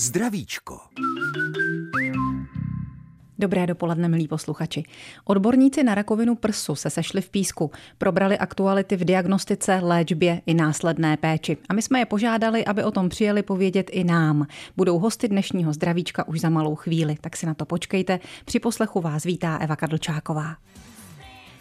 Zdravíčko. Dobré dopoledne, milí posluchači. Odborníci na rakovinu prsu se sešli v Písku, probrali aktuality v diagnostice, léčbě i následné péči. A my jsme je požádali, aby o tom přijeli povědět i nám. Budou hosty dnešního zdravíčka už za malou chvíli, tak si na to počkejte. Při poslechu vás vítá Eva Kadlčáková.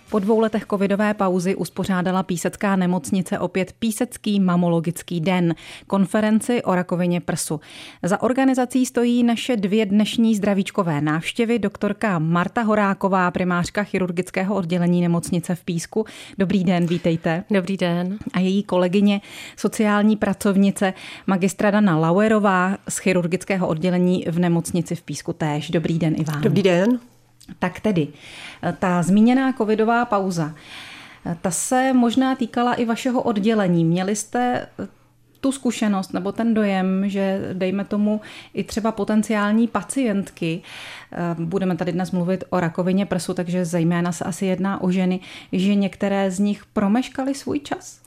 Po dvou letech covidové pauzy uspořádala Písecká nemocnice opět Písecký mamologický den, konferenci o rakovině prsu. Za organizací stojí naše dvě dnešní zdravíčkové návštěvy, doktorka Marta Horáková, primářka chirurgického oddělení nemocnice v Písku. Dobrý den, vítejte. Dobrý den. A její kolegyně, sociální pracovnice, magistra Dana Lauerová z chirurgického oddělení v nemocnici v Písku též. Dobrý den i vám. Dobrý den. Tak tedy, ta zmíněná covidová pauza, ta se možná týkala i vašeho oddělení. Měli jste tu zkušenost nebo ten dojem, že dejme tomu i třeba potenciální pacientky, budeme tady dnes mluvit o rakovině prsu, takže zejména se asi jedná o ženy, že některé z nich promeškaly svůj čas?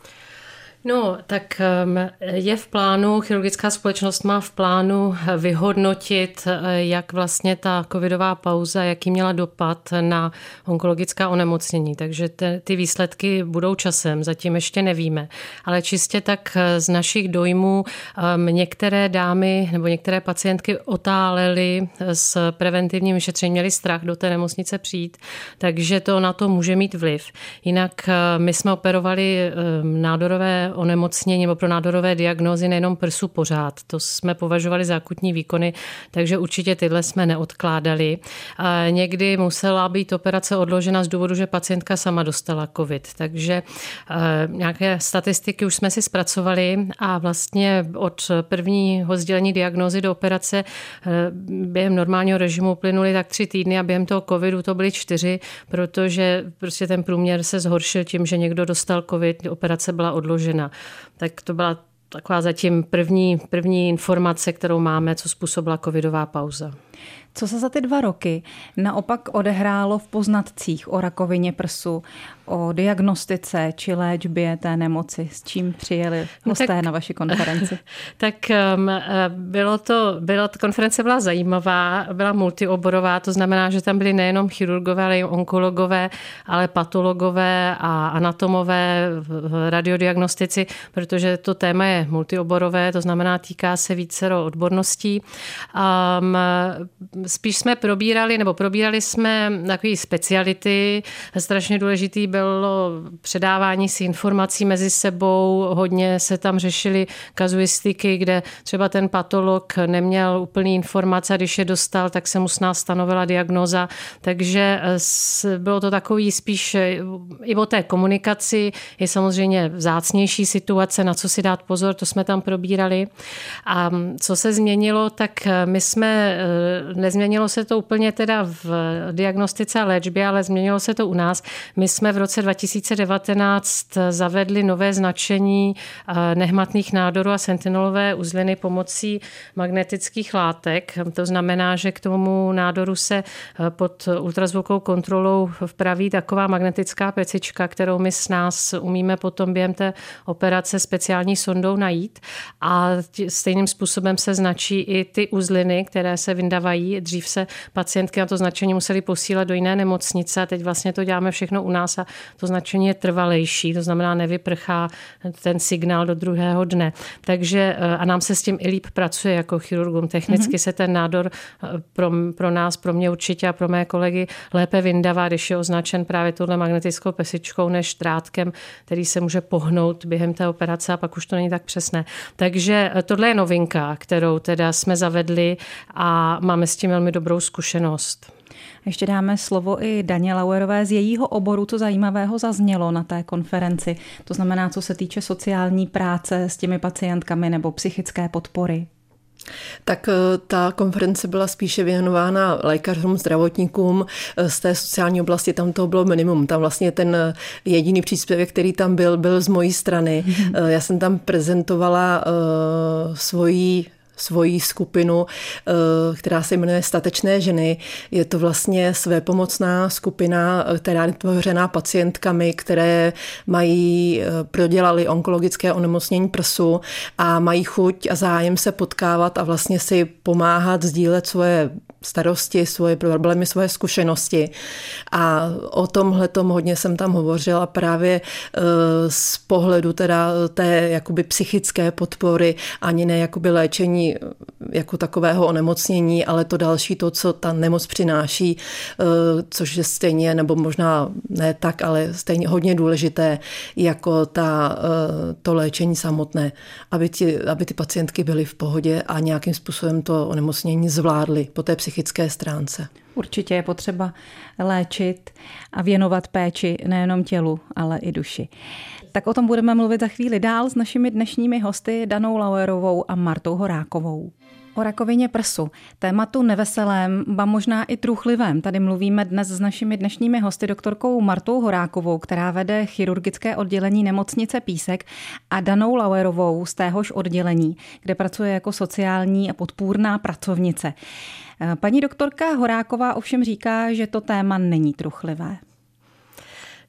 No, tak um, je v plánu, chirurgická společnost má v plánu vyhodnotit, eh, jak vlastně ta covidová pauza, jaký měla dopad na onkologická onemocnění. Takže te, ty výsledky budou časem, zatím ještě nevíme. Ale čistě tak eh, z našich dojmů um, některé dámy nebo některé pacientky otálely eh, s preventivním vyšetřením, měly strach do té nemocnice přijít, takže to na to může mít vliv. Jinak my jsme operovali um, onemocnění nebo pro nádorové diagnózy nejenom prsu pořád. To jsme považovali za akutní výkony, takže určitě tyhle jsme neodkládali. A někdy musela být operace odložena z důvodu, že pacientka sama dostala COVID. Takže nějaké statistiky už jsme si zpracovali a vlastně od prvního sdělení diagnózy do operace e, během normálního režimu uplynuly tak tři týdny a během toho covidu to byly čtyři, protože prostě ten průměr se zhoršil tím, že někdo dostal covid, operace byla odložena rodina. Tak to byla taková zatím první, první informace, kterou máme, co způsobila covidová pauza. Co se za ty dva roky naopak odehrálo v poznatcích o rakovině prsu, o diagnostice či léčbě té nemoci, s čím přijeli no hosté tak, na vaši konferenci? Tak um, bylo to, byla, ta konference byla zajímavá, byla multioborová, to znamená, že tam byly nejenom chirurgové, ale i onkologové, ale patologové a anatomové, radiodiagnostici, protože to téma je multioborové, to znamená týká se vícero odborností. Um, spíš jsme probírali, nebo probírali jsme takové speciality. Strašně důležitý bylo předávání si informací mezi sebou. Hodně se tam řešily kazuistiky, kde třeba ten patolog neměl úplný informace a když je dostal, tak se mu s nás stanovila diagnoza. Takže eh, bylo to takový spíš eh, i o té komunikaci. Je samozřejmě vzácnější situace, na co si dát pozor, to jsme tam probírali. A co se změnilo, tak eh, my jsme Nezměnilo se to úplně teda v diagnostice a léčbě, ale změnilo se to u nás. My jsme v roce 2019 zavedli nové značení eh, nehmatných nádorů a sentinolové uzliny pomocí magnetických látek. To znamená, že k tomu nádoru se eh, pod ultrazvukovou kontrolou vpraví taková magnetická pecička, kterou my s nás umíme potom během té operace speciální sondou najít. A stejným způsobem se značí i ty uzliny, které se vyndávají Dřív se pacientky na to značení museli posílat do jiné nemocnice a teď vlastně to děláme všechno u nás a to značení je trvalejší, to znamená nevyprchá ten signál do druhého dne. Takže eh, a nám se s tím i líp pracuje jako chirurgům. Technicky mm-hmm. se ten nádor eh, pro, pro nás, pro mě určitě a pro mé kolegy lépe vyndává, když je označen právě touhle magnetickou pesičkou než trátkem, který se může pohnout během té operace a pak už to není tak přesné. Takže eh, tohle je novinka, kterou teda jsme zavedli a máme s tím velmi dobrou zkušenost. Ještě dáme slovo i Daně Lauerové z jejího oboru, co zajímavého zaznělo na té konferenci. To znamená, co se týče sociální práce s těmi pacientkami nebo psychické podpory. Tak eh, ta konference byla spíše věnována lékařům, zdravotníkům eh, z té sociální oblasti, tam to bylo minimum. Tam vlastně ten eh, jediný příspěvek, který tam byl, byl z mojí strany. Já jsem tam prezentovala svoji svoji skupinu, eh, která se jmenuje Statečné ženy. Je to vlastně své pomocná skupina, eh, která je tvořená pacientkami, které mají, eh, prodělali onkologické onemocnění prsu a mají chuť a zájem se potkávat a vlastně si pomáhat, sdílet svoje starosti, svoje problémy, svoje zkušenosti. A o tomhle tom hodně jsem tam hovořila právě z pohledu teda té jakoby psychické podpory, ani ne jakoby léčení jako takového onemocnění, ale to další, to, co ta nemoc přináší, eh, což je stejně, nebo možná ne tak, ale stejně hodně důležité, jako ta, eh, to léčení samotné, aby, ti, aby ty pacientky byly v pohodě a nějakým způsobem to onemocnění zvládly po té psychické stránce. Určitě je potřeba léčit a věnovat péči nejenom tělu, ale i duši. Tak o tom budeme mluvit za chvíli dál s našimi dnešními hosty Danou Lauerovou a Martou Horákovou. O rakovině prsu, tématu neveselém, ba možná i truchlivém. Tady mluvíme dnes s našimi dnešními hosty, doktorkou Martou Horákovou, která vede chirurgické oddělení nemocnice Písek a Danou Lauerovou z téhož oddělení, kde pracuje jako sociální a podpůrná pracovnice. Paní doktorka Horáková ovšem říká, že to téma není truchlivé.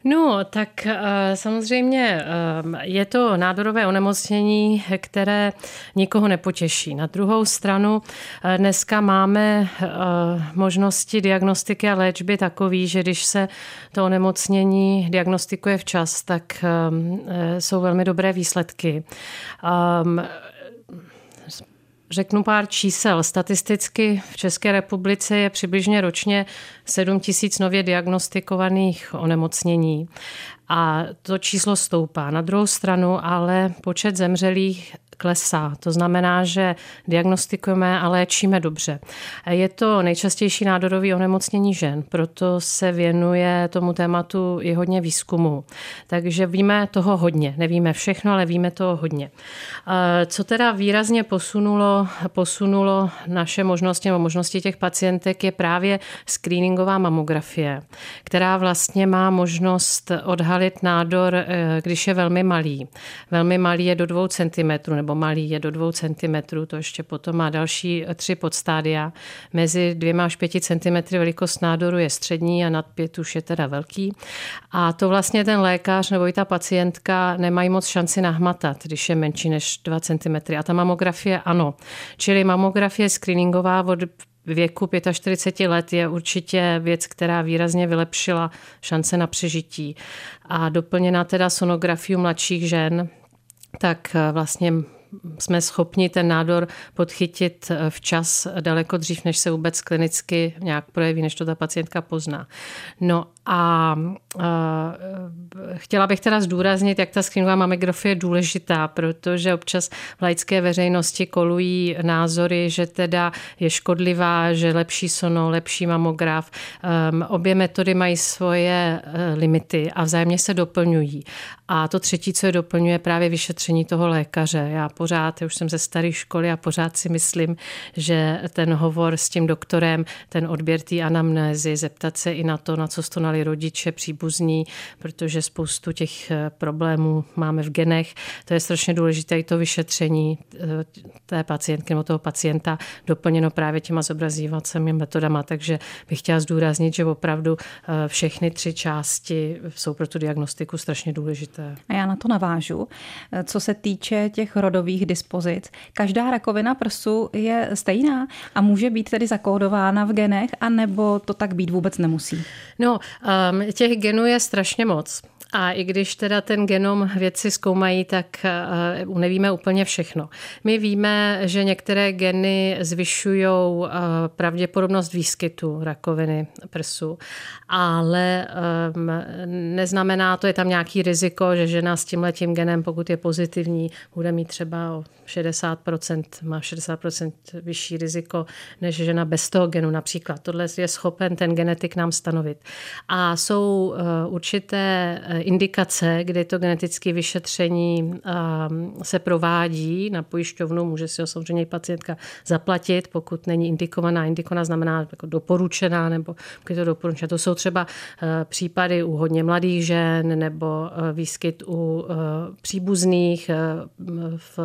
No, tak eh, samozřejmě eh, je to nádorové onemocnění, které nikoho nepotěší. Na druhou stranu eh, dneska máme možnosti diagnostiky a léčby takový, že když se to onemocnění diagnostikuje včas, tak jsou velmi dobré výsledky. Řeknu pár čísel. Statisticky v České republice je přibližně ročně 7 tisíc nově diagnostikovaných onemocnění a to číslo stoupá. Na druhou stranu ale počet zemřelých klesá. To znamená, že diagnostikujeme a léčíme dobře. Je to nejčastější nádorový onemocnění žen, proto se věnuje tomu tématu i hodně výzkumu. Takže víme toho hodně. Nevíme všechno, ale víme toho hodně. Co teda výrazně posunulo, posunulo naše možnosti nebo možnosti těch pacientek je právě screeningová mamografie, která vlastně má možnost odhalit nádor, eh, když je velmi malý. Velmi malý je do dvou centimetrů nebo malý je do dvou centimetrů, to ještě potom má další tři podstádia. Mezi dvěma až pěti centimetry velikost nádoru je střední a nad pět už je teda velký. A to vlastně ten lékař nebo i ta pacientka nemají moc šanci nahmatat, když je menší než 2 cm. A ta mamografie ano. Čili mamografie screeningová od věku 45 let je určitě věc, která výrazně vylepšila šance na přežití. A doplněná teda sonografiu mladších žen, tak vlastně jsme schopni ten nádor podchytit eh, včas daleko dřív, než se vůbec klinicky nějak projeví, než to ta pacientka pozná. No a uh, chtěla bych teda zdůraznit, jak ta screenová mamografie je důležitá, protože občas v laické veřejnosti kolují názory, že teda je škodlivá, že lepší sono, lepší mamograf. Um, obě metody mají svoje uh, limity a vzájemně se doplňují. A to třetí, co je doplňuje, právě vyšetření toho lékaře. Já pořád, já už jsem ze staré školy a pořád si myslím, že ten hovor s tím doktorem, ten odběr té anamnézy, zeptat se i na to, na co stonali rodiče, příbuzní, protože spoustu těch eh, problémů máme v genech. To je strašně důležité i to vyšetření eh, té pacientky nebo toho pacienta doplněno právě těma zobrazívacími metodama. Takže bych chtěla zdůraznit, že opravdu eh, všechny tři části jsou pro tu diagnostiku strašně důležité. A já na to navážu. Co se týče těch rodových dispozic, každá rakovina prsu je stejná a může být tedy zakódována v genech, anebo to tak být vůbec nemusí? No, um, těch genů je strašně moc. A i když teda ten genom věci zkoumají, tak uh, nevíme úplně všechno. My víme, že některé geny zvyšují uh, pravděpodobnost výskytu rakoviny prsu, ale um, neznamená to, je tam nějaký riziko, že žena s tímhletím genem, pokud je pozitivní, bude mít třeba o 60%, má 60% vyšší riziko než žena bez toho genu například. Tohle je schopen ten genetik nám stanovit. A jsou uh, určité indikace, kdy to genetické vyšetření se provádí na pojišťovnu, může si ho samozřejmě pacientka zaplatit, pokud není indikovaná. Indikovaná znamená jako doporučená, nebo je to doporučená. To jsou třeba případy u hodně mladých žen nebo výskyt u příbuzných v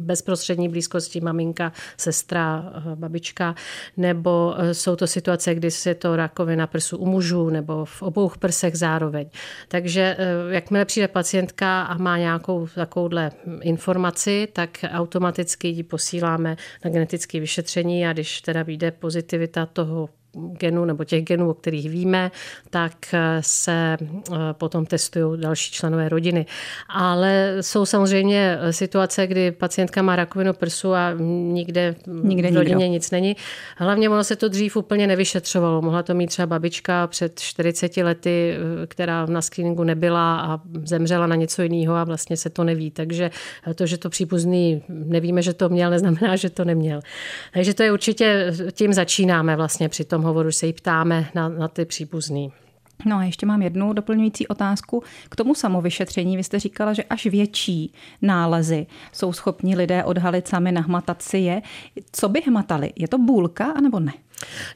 bezprostřední blízkosti maminka, sestra, babička, nebo jsou to situace, kdy se to rakovina prsu u mužů nebo v obou prsech zároveň. Takže jakmile přijde pacientka a má nějakou takovouhle informaci, tak automaticky ji posíláme na genetické vyšetření a když teda vyjde pozitivita toho genů nebo těch genů, o kterých víme, tak se eh, potom testují další členové rodiny. Ale jsou samozřejmě situace, kdy pacientka má rakovinu prsu a nikde, nikde v rodině nikdo. nic není. Hlavně ono se to dřív úplně nevyšetřovalo. Mohla to mít třeba babička před 40 lety, eh, která na screeningu nebyla a zemřela na něco jiného a vlastně se to neví. Takže to, že to příbuzný nevíme, že to měl, neznamená, že to neměl. Takže to je určitě, tím začínáme vlastně při tom hovoru se jí ptáme na, na ty příbuzný. No a ještě mám jednu doplňující otázku k tomu samovyšetření. Vy jste říkala, že až větší nálezy jsou schopni lidé odhalit sami, nahmatat si je. Co by hmatali? Je to bůlka anebo ne?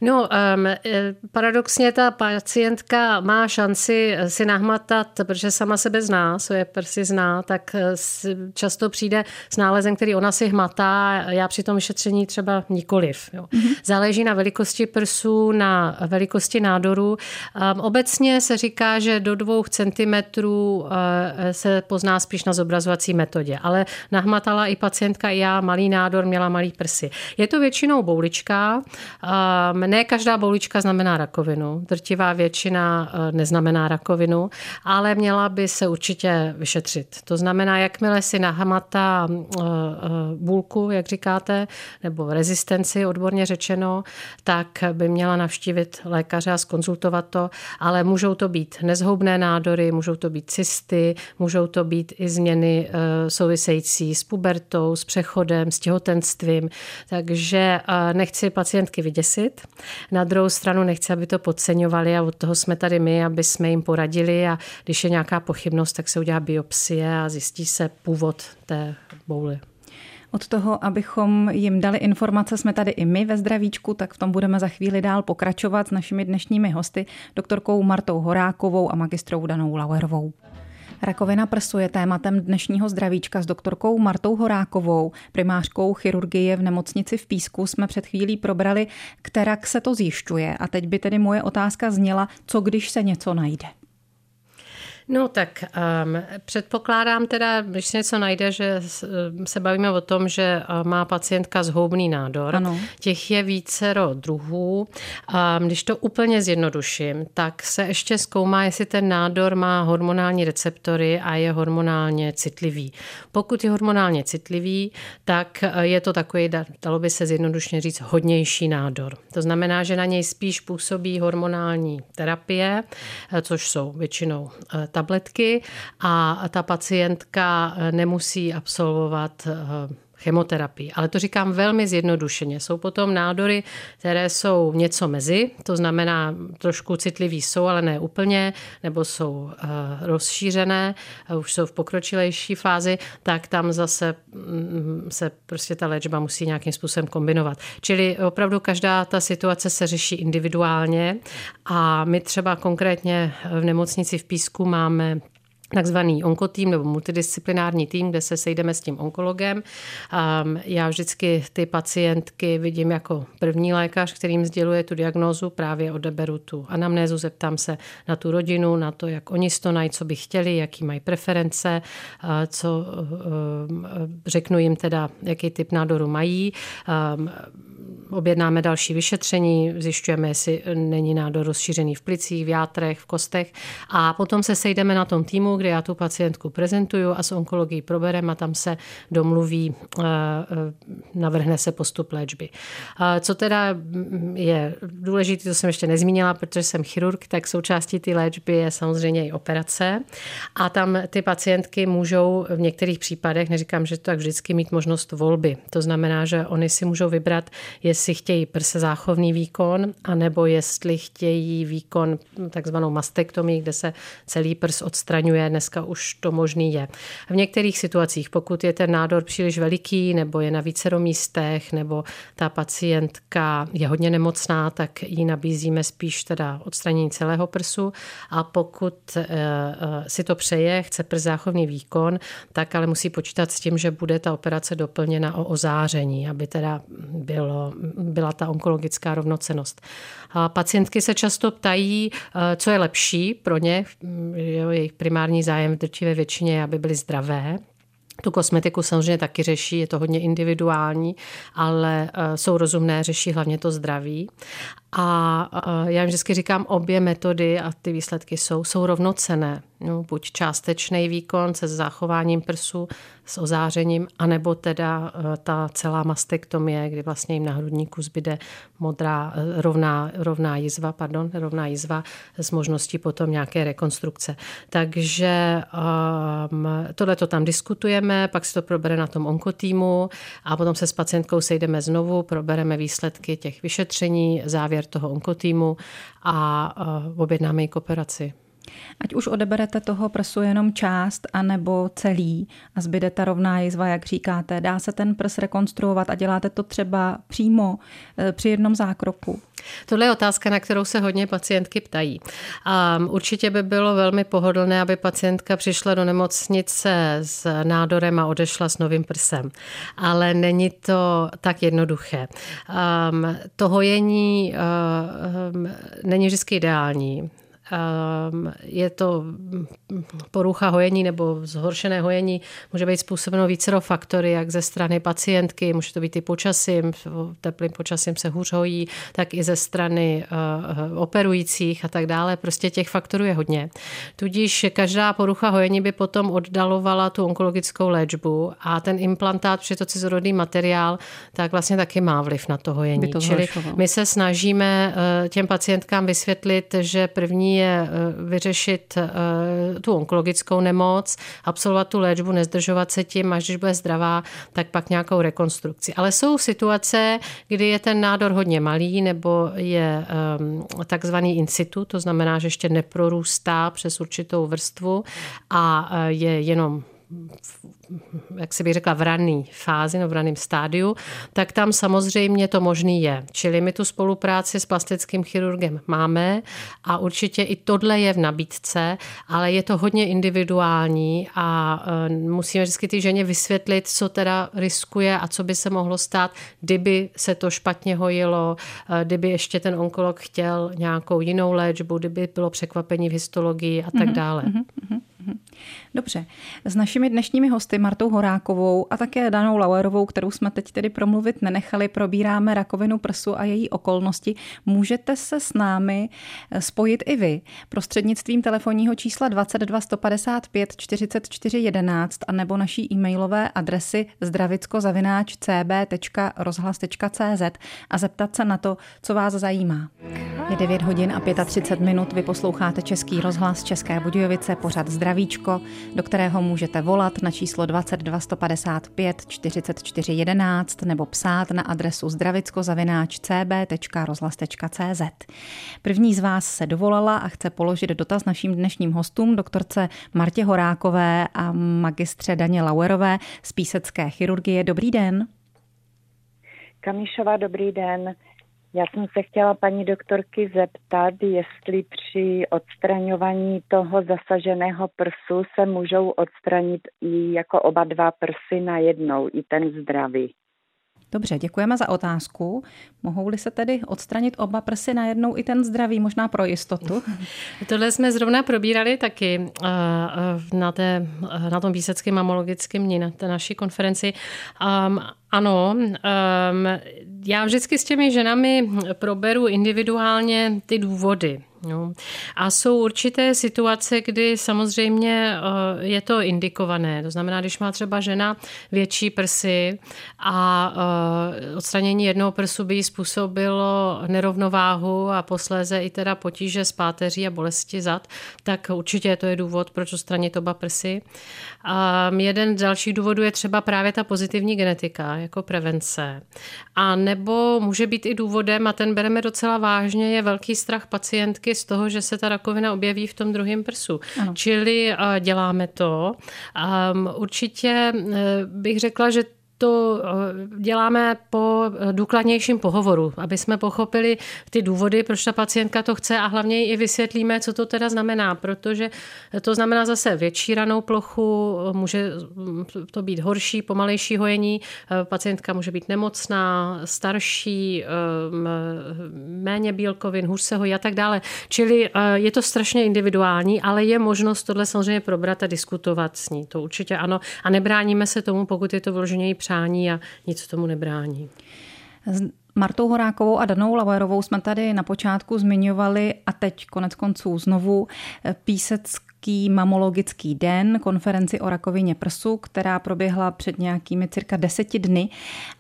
No, um, paradoxně ta pacientka má šanci si nahmatat, protože sama sebe zná, své prsy zná, tak eh, často přijde s nálezem, který ona si hmatá, já při tom vyšetření třeba nikoliv. Jo. Mm-hmm. Záleží na velikosti prsů, na velikosti nádoru. Um, obecně se říká, že do dvou centimetrů uh, se pozná spíš na zobrazovací metodě, ale nahmatala i pacientka, i já, malý nádor, měla malý prsy. Je to většinou boulička, uh, ne každá boulička znamená rakovinu, drtivá většina eh, neznamená rakovinu, ale měla by se určitě vyšetřit. To znamená, jakmile si nahamata eh, eh, bůlku, jak říkáte, nebo rezistenci, odborně řečeno, tak by měla navštívit lékaře a skonzultovat to, ale můžou to být nezhoubné nádory, můžou to být cysty, můžou to být i změny související s pubertou, s přechodem, s těhotenstvím, takže nechci pacientky vyděsit, vyděsit. Na druhou stranu nechci, aby to podceňovali a od toho jsme tady my, aby jsme jim poradili a když je nějaká pochybnost, tak se udělá biopsie a zjistí se původ té bouly. Od toho, abychom jim dali informace, jsme tady i my ve zdravíčku, tak v tom budeme za chvíli dál pokračovat s našimi dnešními hosty, doktorkou Martou Horákovou a magistrou Danou Lauerovou. Rakovina prsu je tématem dnešního zdravíčka s doktorkou Martou Horákovou, primářkou chirurgie v nemocnici v Písku. Jsme před chvílí probrali, která se to zjišťuje. A teď by tedy moje otázka zněla, co když se něco najde. No tak um, předpokládám teda, když se něco najde, že se bavíme o tom, že má pacientka zhoubný nádor. Ano. Těch je vícero druhů. Um, když to úplně zjednoduším, tak se ještě zkoumá, jestli ten nádor má hormonální receptory a je hormonálně citlivý. Pokud je hormonálně citlivý, tak je to takový, dalo by se zjednodušně říct, hodnější nádor. To znamená, že na něj spíš působí hormonální terapie, což jsou většinou tabletky a ta pacientka nemusí absolvovat eh, chemoterapii. Ale to říkám velmi zjednodušeně. Jsou potom nádory, které jsou něco mezi, to znamená trošku citlivý jsou, ale ne úplně, nebo jsou uh, rozšířené, už jsou v pokročilejší fázi, tak tam zase um, se prostě ta léčba musí nějakým způsobem kombinovat. Čili opravdu každá ta situace se řeší individuálně a my třeba konkrétně v nemocnici v Písku máme takzvaný onkotým nebo multidisciplinární tým, kde se sejdeme s tím onkologem. Já vždycky ty pacientky vidím jako první lékař, kterým sděluje tu diagnózu, právě odeberu tu anamnézu, zeptám se na tu rodinu, na to, jak oni stonají, co by chtěli, jaký mají preference, co řeknu jim teda, jaký typ nádoru mají objednáme další vyšetření, zjišťujeme, jestli není nádor rozšířený v plicích, v játrech, v kostech a potom se sejdeme na tom týmu, kde já tu pacientku prezentuju a s onkologií probereme a tam se domluví, eh, eh, navrhne se postup léčby. Co teda je důležité, to jsem ještě nezmínila, protože jsem chirurg, tak součástí té léčby je samozřejmě i operace a tam ty pacientky můžou v některých případech, neříkám, že to tak vždycky mít možnost volby. To znamená, že oni si můžou vybrat, jestli jestli chtějí prse záchovný výkon, anebo jestli chtějí výkon takzvanou mastektomii, kde se celý prs odstraňuje. Dneska už to možný je. V některých situacích, pokud je ten nádor příliš veliký, nebo je na vícero místech, nebo ta pacientka je hodně nemocná, tak ji nabízíme spíš teda odstranění celého prsu. A pokud eh, eh, si to přeje, chce prs záchovný výkon, tak ale musí počítat s tím, že bude ta operace doplněna o ozáření, aby teda bylo, byla ta onkologická rovnocenost. A pacientky se často ptají, eh, co je lepší pro ně, jejich primární zájem drtivé většině, aby byly zdravé, tu kosmetiku samozřejmě taky řeší, je to hodně individuální, ale eh, jsou rozumné, řeší hlavně to zdraví. A já vždycky říkám, obě metody a ty výsledky jsou, jsou rovnocené. No, buď částečný výkon se zachováním prsu, s ozářením, anebo teda eh, ta celá mastektomie, kdy vlastně jim na hrudníku zbyde modrá, eh, rovná, rovná jizva, pardon, rovná jizva s možností potom nějaké rekonstrukce. Takže um, tohle to tam diskutujeme, pak se to probere na tom onkotýmu a potom se s pacientkou sejdeme znovu, probereme výsledky těch vyšetření, závěr toho onkotýmu a uh, objednáme ji k operaci. Ať už odeberete toho prsu jenom část, anebo celý a zbyde ta rovná jizva, jak říkáte, dá se ten prs rekonstruovat a děláte to třeba přímo eh, při jednom zákroku? Tohle je otázka, na kterou se hodně pacientky ptají. A určitě by bylo velmi pohodlné, aby pacientka přišla do nemocnice s nádorem a odešla s novým prsem. Ale není to tak jednoduché. Um, to hojení um, není vždycky ideální. Ehm, je to porucha hojení nebo zhoršené hojení, může být způsobeno vícero faktory, jak ze strany pacientky, může to být i počasím, teplým počasím se hůř hojí, tak i ze strany eh, operujících a tak dále. Prostě těch faktorů je hodně. Tudíž každá porucha hojení by potom oddalovala tu onkologickou léčbu a ten implantát, protože to cizorodý materiál, tak vlastně taky má vliv na to hojení. to Čili my se snažíme eh, těm pacientkám vysvětlit, že první je eh, vyřešit eh, tu onkologickou nemoc, absolvovat tu léčbu, nezdržovat se tím, až když bude zdravá, tak pak nějakou rekonstrukci. Ale jsou situace, kdy je ten nádor hodně malý nebo je ehm, takzvaný in situ, to znamená, že ještě neprorůstá přes určitou vrstvu a je jenom jak si bych řekla, v rané fázi, no v raném stádiu, tak tam samozřejmě to možný je. Čili my tu spolupráci s plastickým chirurgem máme a určitě i tohle je v nabídce, ale je to hodně individuální a e, musíme vždycky ty ženě vysvětlit, co teda riskuje a co by se mohlo stát, kdyby se to špatně hojilo, e, kdyby ještě ten onkolog chtěl nějakou jinou léčbu, kdyby bylo překvapení v histologii a tak mhm, dále. Mm-hmm, mm-hmm. Dobře. S našimi dnešními hosty Martou Horákovou a také Danou Lauerovou, kterou jsme teď tedy promluvit nenechali, probíráme rakovinu prsu a její okolnosti. Můžete se s námi eh, spojit i vy prostřednictvím telefonního čísla 22 155 44 11 a nebo naší e-mailové adresy zdravicko-cb.rozhlas.cz a zeptat se na to, co vás zajímá. Je 9 hodin a 35 minut, vy posloucháte Český rozhlas České Budějovice, pořad Zdravíčko do kterého můžete volat na číslo 22 155 44 11 nebo psát na adresu zdravicko-cb.rozhlas.cz. První z vás se dovolala a chce položit dotaz našim dnešním hostům, doktorce Martě Horákové a magistře Daně Lauerové z písecké chirurgie. Dobrý den. Kamišová, dobrý den. Já jsem se chtěla paní doktorky zeptat, jestli při odstraňování toho zasaženého prsu se můžou odstranit i jako oba dva prsy na jednou, i ten zdravý. Dobře, děkujeme za otázku. Mohou-li se tedy odstranit oba prsy najednou i ten zdravý, možná pro jistotu? Tohle jsme zrovna probírali taky eh, eh, na, té, eh, na tom výseckém mamologickém dní, na té naší konferenci. Um, ano, um, já vždycky s těmi ženami proberu individuálně ty důvody. No. A jsou určité situace, kdy samozřejmě eh, je to indikované. To znamená, když má třeba žena větší prsy a eh, odstranění jednoho prsu by jí způsobilo nerovnováhu a posléze i teda potíže s páteří a bolesti zad, tak určitě to je důvod, proč odstranit oba prsy. A jeden z dalších důvodů je třeba právě ta pozitivní genetika jako prevence. A nebo může být i důvodem, a ten bereme docela vážně, je velký strach pacientky z toho, že se ta rakovina objeví v tom druhém prsu. Ano. Čili děláme to. Určitě eh, bych řekla, že to eh, děláme po eh, důkladnějším pohovoru, aby jsme pochopili ty důvody, proč ta pacientka to chce a hlavně i vysvětlíme, co to teda znamená, protože to znamená zase větší ranou plochu, může mm, to být horší, pomalejší hojení, eh, pacientka může být nemocná, starší, méně bílkovin, hůř se hojí a tak dále. Čili je to strašně individuální, ale je možnost tohle samozřejmě probrat a diskutovat s ní. To určitě ano. A nebráníme se tomu, pokud je to vloženě přání a nic tomu nebrání. Martou Horákovou a Danou Lavojerovou jsme tady na počátku zmiňovali a teď konec konců znovu eh, písecký mamologický den, konferenci o rakovině prsu, která proběhla před nějakými cirka deseti dny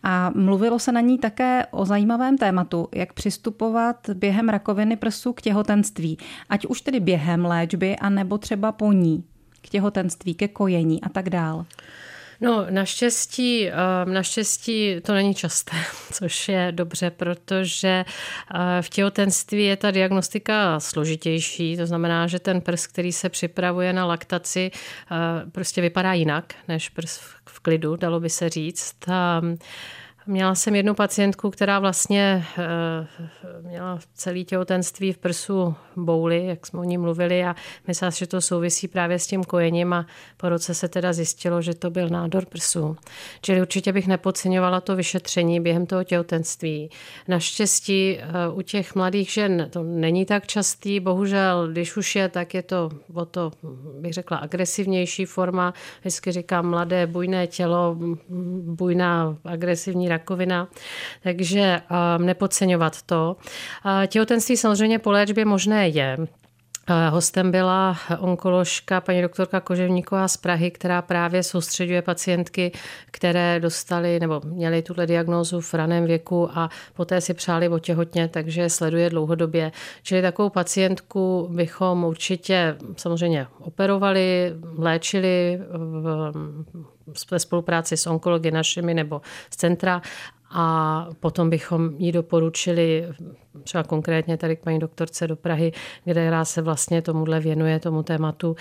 a mluvilo se na ní také o zajímavém tématu, jak přistupovat během rakoviny prsu k těhotenství, ať už tedy během léčby, anebo třeba po ní, k těhotenství, ke kojení a tak dále. No, naštěstí, ehm, naštěstí to není časté, což je dobře, protože eh, v těhotenství je ta diagnostika složitější, to znamená, že ten prs, který se připravuje na laktaci, eh, prostě vypadá jinak než prs v klidu, dalo by se říct. Měla jsem jednu pacientku, která vlastně eh, měla celý těhotenství v prsu bouly, jak jsme o ní mluvili a myslela, že to souvisí právě s tím kojením a po roce se teda zjistilo, že to byl nádor prsu. Čili určitě bych nepodceňovala to vyšetření během toho těhotenství. Naštěstí eh, u těch mladých žen to není tak častý, bohužel, když už je, tak je to o to, bych řekla, agresivnější forma. Vždycky říkám mladé, bujné tělo, bujná agresivní rakovina, takže um, nepodceňovat to. Těhotenství samozřejmě po léčbě možné je. Hostem byla onkoložka paní doktorka Koževníková z Prahy, která právě soustředuje pacientky, které dostali nebo měly tuhle diagnózu v raném věku a poté si přáli otěhotně, takže sleduje dlouhodobě. Čili takovou pacientku bychom určitě samozřejmě operovali, léčili ve spolupráci s onkology našimi nebo z centra a potom bychom jí doporučili třeba konkrétně tady k paní doktorce do Prahy, která se vlastně tomuhle věnuje, tomu tématu.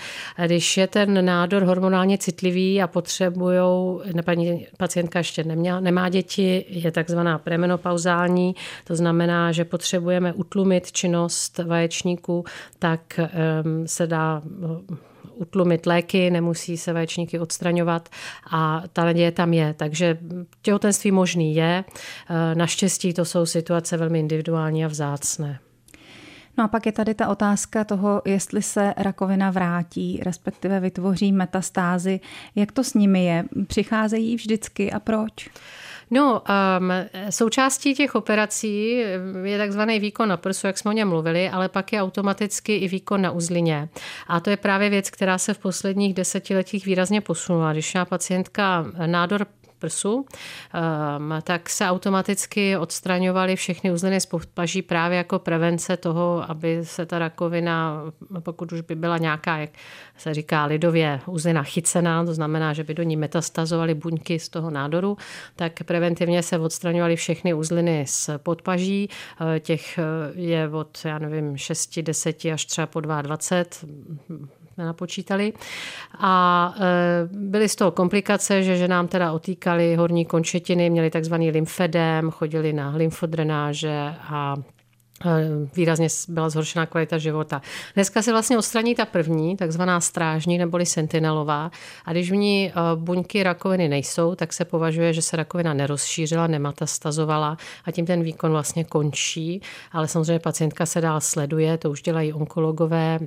Když je ten nádor hormonálně citlivý a potřebujou, paní pacientka ještě neměla, nemá děti, je takzvaná premenopauzální, to znamená, že potřebujeme utlumit činnost vaječníků, tak um, se dá utlumit léky, nemusí se vaječníky odstraňovat a ta naděje tam je. Takže těhotenství možný je. E, naštěstí to jsou situace velmi individuální a vzácné. No a pak je tady ta otázka toho, jestli se rakovina vrátí, respektive vytvoří metastázy. Jak to s nimi je? Přicházejí vždycky a proč? No, um, součástí těch operací je takzvaný výkon na prsu, jak jsme o něm mluvili, ale pak je automaticky i výkon na uzlině. A to je právě věc, která se v posledních desetiletích výrazně posunula. Když má pacientka nádor prsu, ehm, tak se automaticky odstraňovaly všechny uzliny z podpaží právě jako prevence toho, aby se ta rakovina, pokud už by byla nějaká, jak se říká lidově, uzlina chycená, to znamená, že by do ní metastazovaly buňky z toho nádoru, tak preventivně se odstraňovaly všechny uzliny z podpaží. Ehm, těch je od, já nevím, 6, 10 až třeba po 22 jsme napočítali. A e, byly z toho komplikace, že, že nám teda otýkali horní končetiny, měli takzvaný lymfedem, chodili na lymfodrenáže a e, výrazně byla zhoršená kvalita života. Dneska se vlastně odstraní ta první, takzvaná strážní neboli sentinelová a když v ní e, buňky rakoviny nejsou, tak se považuje, že se rakovina nerozšířila, nematastazovala a tím ten výkon vlastně končí, ale samozřejmě pacientka se dál sleduje, to už dělají onkologové,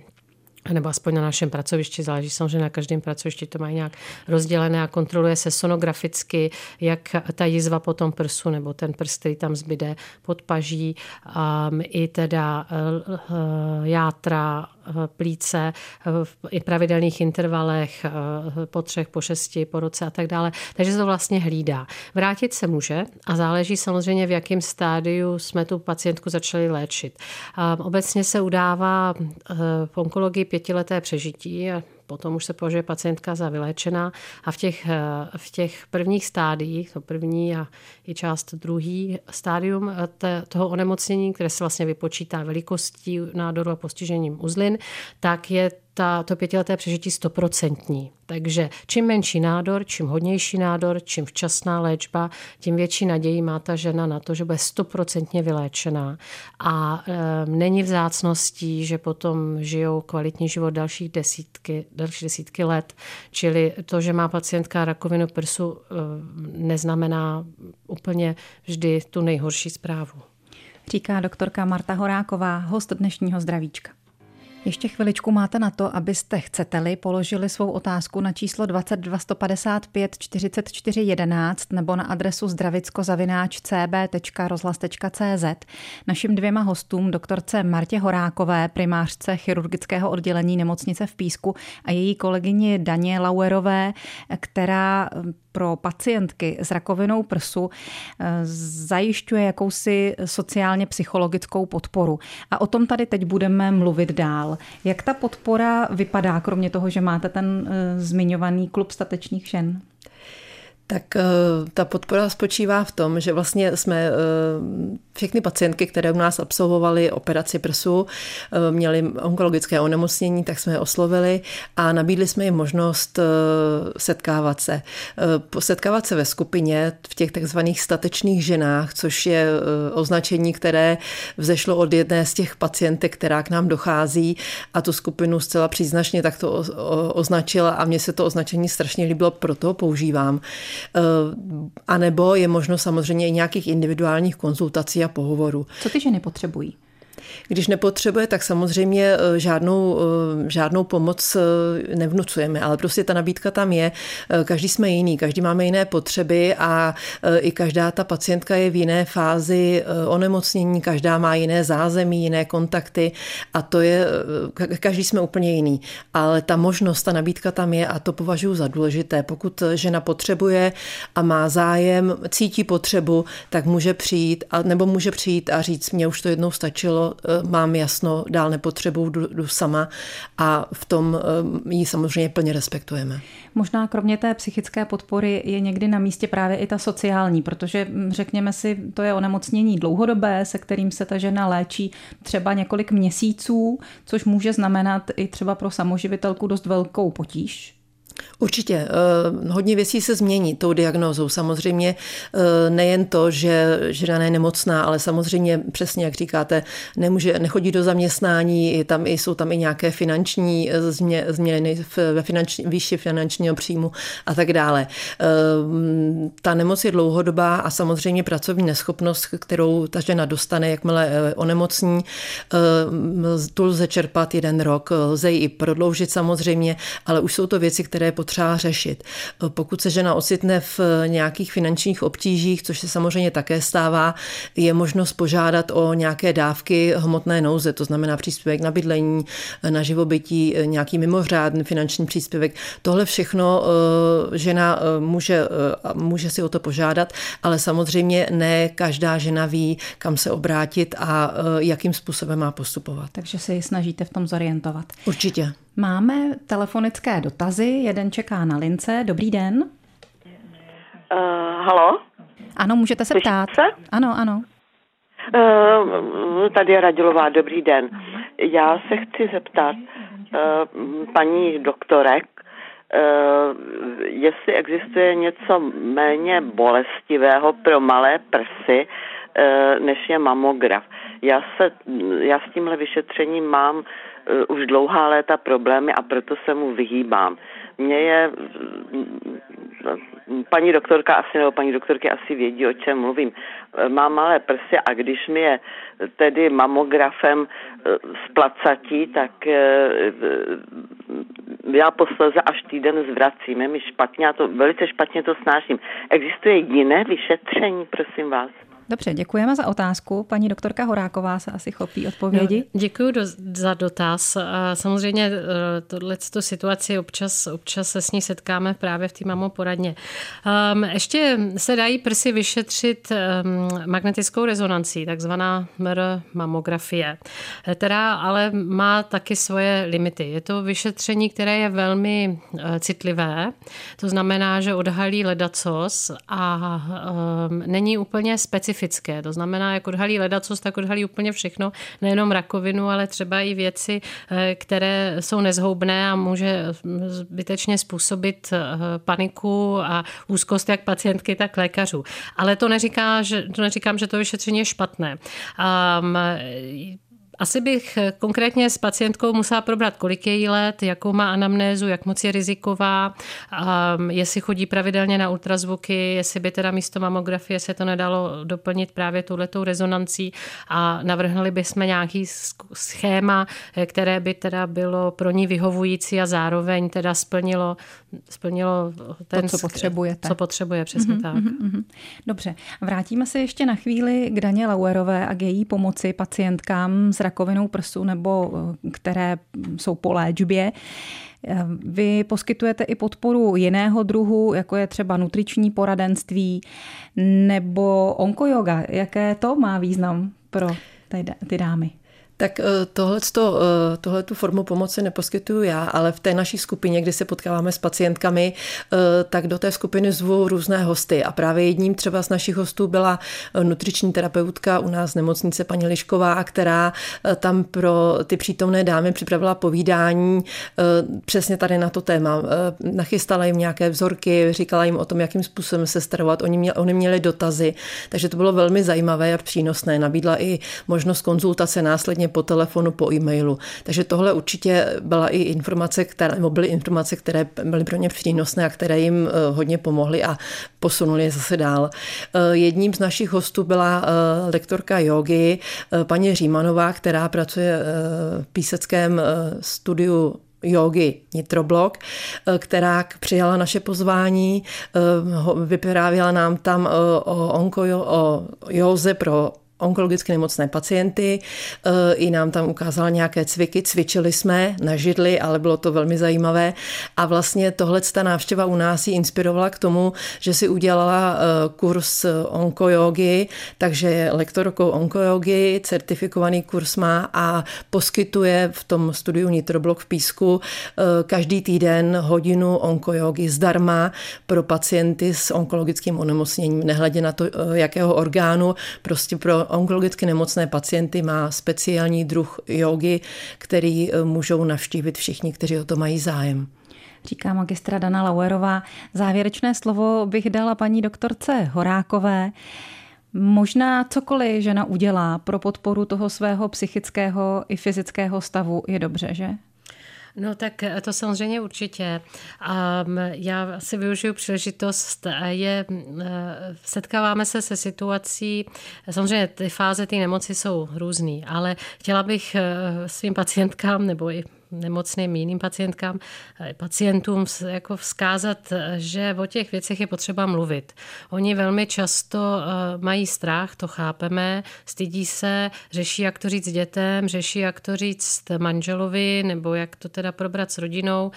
nebo aspoň na našem pracovišti, záleží samozřejmě na každém pracovišti, to mají nějak rozdělené a kontroluje se sonograficky, jak ta jizva po tom prsu nebo ten prst, který tam zbyde pod paží, um, i teda uh, játra, plíce v i pravidelných intervalech po třech, po šesti, po roce a tak dále. Takže to vlastně hlídá. Vrátit se může a záleží samozřejmě, v jakém stádiu jsme tu pacientku začali léčit. Obecně se udává v onkologii pětileté přežití a potom už se považuje pacientka za vyléčená a v těch, v těch prvních stádiích, to první a i část druhý stádium toho onemocnění, které se vlastně vypočítá velikostí nádoru a postižením uzlin, tak je ta, to pětileté přežití stoprocentní. Takže čím menší nádor, čím hodnější nádor, čím včasná léčba, tím větší naději má ta žena na to, že bude stoprocentně vyléčená. A e, není vzácností, že potom žijou kvalitní život dalších desítky, další desítky let. Čili to, že má pacientka rakovinu prsu, e, neznamená úplně vždy tu nejhorší zprávu. Říká doktorka Marta Horáková, host dnešního zdravíčka. Ještě chviličku máte na to, abyste chcete-li položili svou otázku na číslo 22 155 44 11 nebo na adresu zdravicko-cb.rozhlas.cz. Našim dvěma hostům, doktorce Martě Horákové, primářce chirurgického oddělení nemocnice v Písku a její kolegyni Daně Lauerové, která pro pacientky s rakovinou prsu eh, zajišťuje jakousi sociálně psychologickou podporu. A o tom tady teď budeme mluvit dál. Jak ta podpora vypadá, kromě toho, že máte ten eh, zmiňovaný klub statečních žen? Tak eh, ta podpora spočívá v tom, že vlastně jsme eh, všechny pacientky, které u nás absolvovaly operaci prsu, eh, měly onkologické onemocnění, tak jsme je oslovili a nabídli jsme jim možnost setkávat se. Setkávat se ve skupině v těch takzvaných statečných ženách, což je označení, které vzešlo od jedné z těch pacientek, která k nám dochází a tu skupinu zcela příznačně takto označila a mně se to označení strašně líbilo, proto ho používám. Eh, a nebo je možno samozřejmě i nějakých individuálních konzultací a pohovorů. Co ty ženy potřebují? Když nepotřebuje, tak samozřejmě eh, žádnou, eh, žádnou pomoc eh, nevnucujeme, ale prostě ta nabídka tam je. Každý jsme jiný, každý máme jiné potřeby a i každá ta pacientka je v jiné fázi onemocnění, každá má jiné zázemí, jiné kontakty a to je, každý jsme úplně jiný. Ale ta možnost, ta nabídka tam je a to považuji za důležité. Pokud žena potřebuje a má zájem, cítí potřebu, tak může přijít, a, nebo může přijít a říct, mě už to jednou stačilo, Eh, mám jasno, dál nepotřebuju, jdu, jdu sama a v tom eh, ji samozřejmě plně respektujeme. Možná kromě té psychické podpory je někdy na místě právě i ta sociální, protože hm, řekněme si, to je onemocnění dlouhodobé, se kterým se ta žena léčí třeba několik měsíců, což může znamenat i třeba pro samoživitelku dost velkou potíž. Určitě. Eh, hodně věcí se změní tou diagnózou. Samozřejmě eh, nejen to, že žena je nemocná, ale samozřejmě přesně, jak říkáte, nemůže, nechodí do zaměstnání, tam i, jsou tam i nějaké finanční eh, změny ve finanční, výši finančního příjmu a tak dále. Ta nemoc je dlouhodobá a samozřejmě pracovní neschopnost, kterou ta žena dostane, jakmile onemocní, tu lze čerpat jeden rok, lze ji i prodloužit samozřejmě, ale už jsou to věci, které je potřeba řešit. Pokud se žena ocitne v nějakých finančních obtížích, což se samozřejmě také stává, je možnost požádat o nějaké dávky hmotné nouze, to znamená příspěvek na bydlení, na živobytí, nějaký mimořádný finanční příspěvek. Tohle všechno eh, žena eh, může, eh, může si o to požádat, ale samozřejmě ne každá žena ví, kam se obrátit a jakým způsobem má postupovat. Takže se ji snažíte v tom zorientovat. Určitě. Máme telefonické dotazy, jeden čeká na lince. Dobrý den. Uh, halo? Ano, můžete se ptát. Se? Ano, ano. Uh, tady je Radilová, dobrý den. Já se chci zeptat uh, paní doktorek, uh, jestli existuje něco méně bolestivého pro malé prsy, uh, než je mamograf. Já, se, já s tímhle vyšetřením mám uh, už dlouhá léta problémy a proto se mu vyhýbám. Mně je paní doktorka asi nebo paní doktorky asi vědí, o čem mluvím. Mám malé prsy a když mi je tedy mamografem splacatí, tak já posledně až týden zvracím. Je mi špatně, a to velice špatně to snáším. Existuje jiné vyšetření, prosím vás? Dobře, děkujeme za otázku. Paní doktorka Horáková se asi chopí odpovědi. No, děkuji do, za dotaz. Samozřejmě eh, tohle situaci občas, občas se s ní setkáme právě v té mamoporadně. Um, ještě se dají prsy vyšetřit um, magnetickou rezonancí, takzvaná MR mamografie, která ale má taky svoje limity. Je to vyšetření, které je velmi uh, citlivé, to znamená, že odhalí ledacos a um, není úplně specifické specifické. To znamená, jak odhalí ledacos, tak odhalí úplně všechno, nejenom rakovinu, ale třeba i věci, eh, které jsou nezhoubné a může zbytečně způsobit eh, paniku a úzkost jak pacientky, tak lékařů. Ale to, neříká, že, to neříkám, že to vyšetření je špatné. Um, asi bych konkrétně s pacientkou musela probrat, kolik je jí let, jakou má anamnézu, jak moc je riziková, um, jestli chodí pravidelně na ultrazvuky, jestli by teda místo mamografie se to nedalo doplnit právě touhletou rezonancí a navrhnuli bychom nějaký schéma, které by teda bylo pro ní vyhovující a zároveň teda splnilo, splnilo ten, to, co potřebujete. Co potřebuje, přesně mm-hmm, tak. Mm-hmm. Dobře, vrátíme se ještě na chvíli k Daně Lauerové a k její pomoci pacientkám s rakovinou prsu nebo eh, které jsou po léčbě. Eh, vy poskytujete i podporu jiného druhu, jako je třeba nutriční poradenství nebo onkoyoga. Jaké to má význam pro ty dámy? Tak eh, tohleto, eh, tohle tu formu pomoci neposkytuju já, ale v té naší skupině, kdy se potkáváme s pacientkami, eh, tak do té skupiny zvu různé hosty. A právě jedním třeba z našich hostů byla nutriční terapeutka u nás nemocnice paní Lišková, která tam pro ty přítomné dámy připravila povídání přesně tady na to téma. Nachystala jim nějaké vzorky, říkala jim o tom, jakým způsobem se starovat. Oni, měli, oni měli dotazy, takže to bylo velmi zajímavé a přínosné. Nabídla i možnost konzultace následně po telefonu, po e-mailu. Takže tohle určitě byla i informace, které, nebo byly informace, které byly pro ně přínosné a které jim eh, hodně pomohly a posunuli je zase dál. Eh, jedním z našich hostů byla eh, lektorka jogy, paní Římanová, která pracuje v píseckém studiu jogy Nitroblok, která přijala naše pozvání, vyprávěla nám tam o, onko, o józe pro onkologicky nemocné pacienty. Eh, I nám tam ukázala nějaké cviky, cvičili jsme na židli, ale bylo to velmi zajímavé. A vlastně tohle ta návštěva u nás ji inspirovala k tomu, že si udělala eh, kurz onkojogy, takže je lektorkou onkojogy, certifikovaný kurz má a poskytuje v tom studiu Nitroblok v Písku eh, každý týden hodinu onkojogy zdarma pro pacienty s onkologickým onemocněním, nehledě na to, jakého orgánu, prostě pro onkologicky nemocné pacienty má speciální druh jogy, který e, můžou navštívit všichni, kteří o to mají zájem. Říká magistra Dana Lauerová. Závěrečné slovo bych dala paní doktorce Horákové. Možná cokoliv žena udělá pro podporu toho svého psychického i fyzického stavu je dobře, že? No tak eh, to samozřejmě určitě. A já si využiju příležitost. Je, eh, setkáváme se se situací, samozřejmě ty fáze té nemoci jsou různý, ale chtěla bych eh, svým pacientkám nebo i nemocným jiným pacientkám, eh, pacientům jako vzkázat, že o těch věcech je potřeba mluvit. Oni velmi často eh, mají strach, to chápeme, stydí se, řeší, jak to říct dětem, řeší, jak to říct manželovi, nebo jak to teda probrat s rodinou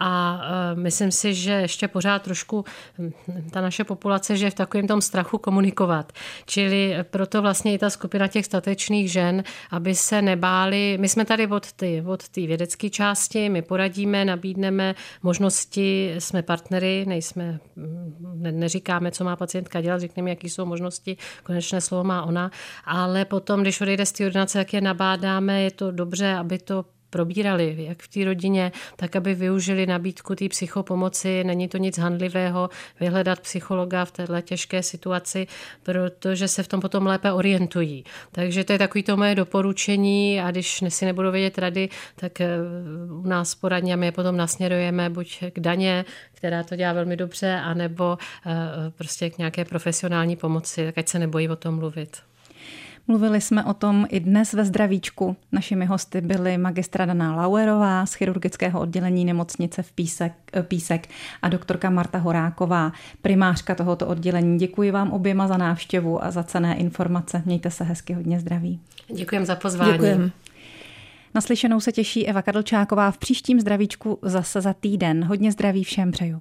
a e, myslím si, že ještě pořád trošku hm, ta naše populace, že je v takovém tom strachu komunikovat. Čili proto vlastně i ta skupina těch statečných žen, aby se nebáli. My jsme tady od té od vědecké části, my poradíme, nabídneme možnosti, jsme partnery, nejsme, hm, ne, neříkáme, co má pacientka dělat, řekneme, jaký jsou možnosti, konečné slovo má ona, ale potom, když odejde z té ordinace, jak je nabádáme, je to dobře, aby to probírali, jak v té rodině, tak aby využili nabídku té psychopomoci. Není to nic handlivého vyhledat psychologa v této těžké situaci, protože se v tom potom lépe orientují. Takže to je takový to moje doporučení a když si nebudou vědět rady, tak eh, u nás poradně my je potom nasměrujeme buď k daně, která to dělá velmi dobře, anebo eh, prostě k nějaké profesionální pomoci, tak ať se nebojí o tom mluvit. Mluvili jsme o tom i dnes ve zdravíčku. Našimi hosty byly magistra Dana Lauerová z chirurgického oddělení nemocnice v Písek, eh, Písek a doktorka Marta Horáková, primářka tohoto oddělení. Děkuji vám oběma za návštěvu a za cené informace. Mějte se hezky, hodně zdraví. Děkujeme za pozvání. Děkujem. Naslyšenou se těší Eva Kadlčáková v příštím zdravíčku zase za týden. Hodně zdraví všem přeju.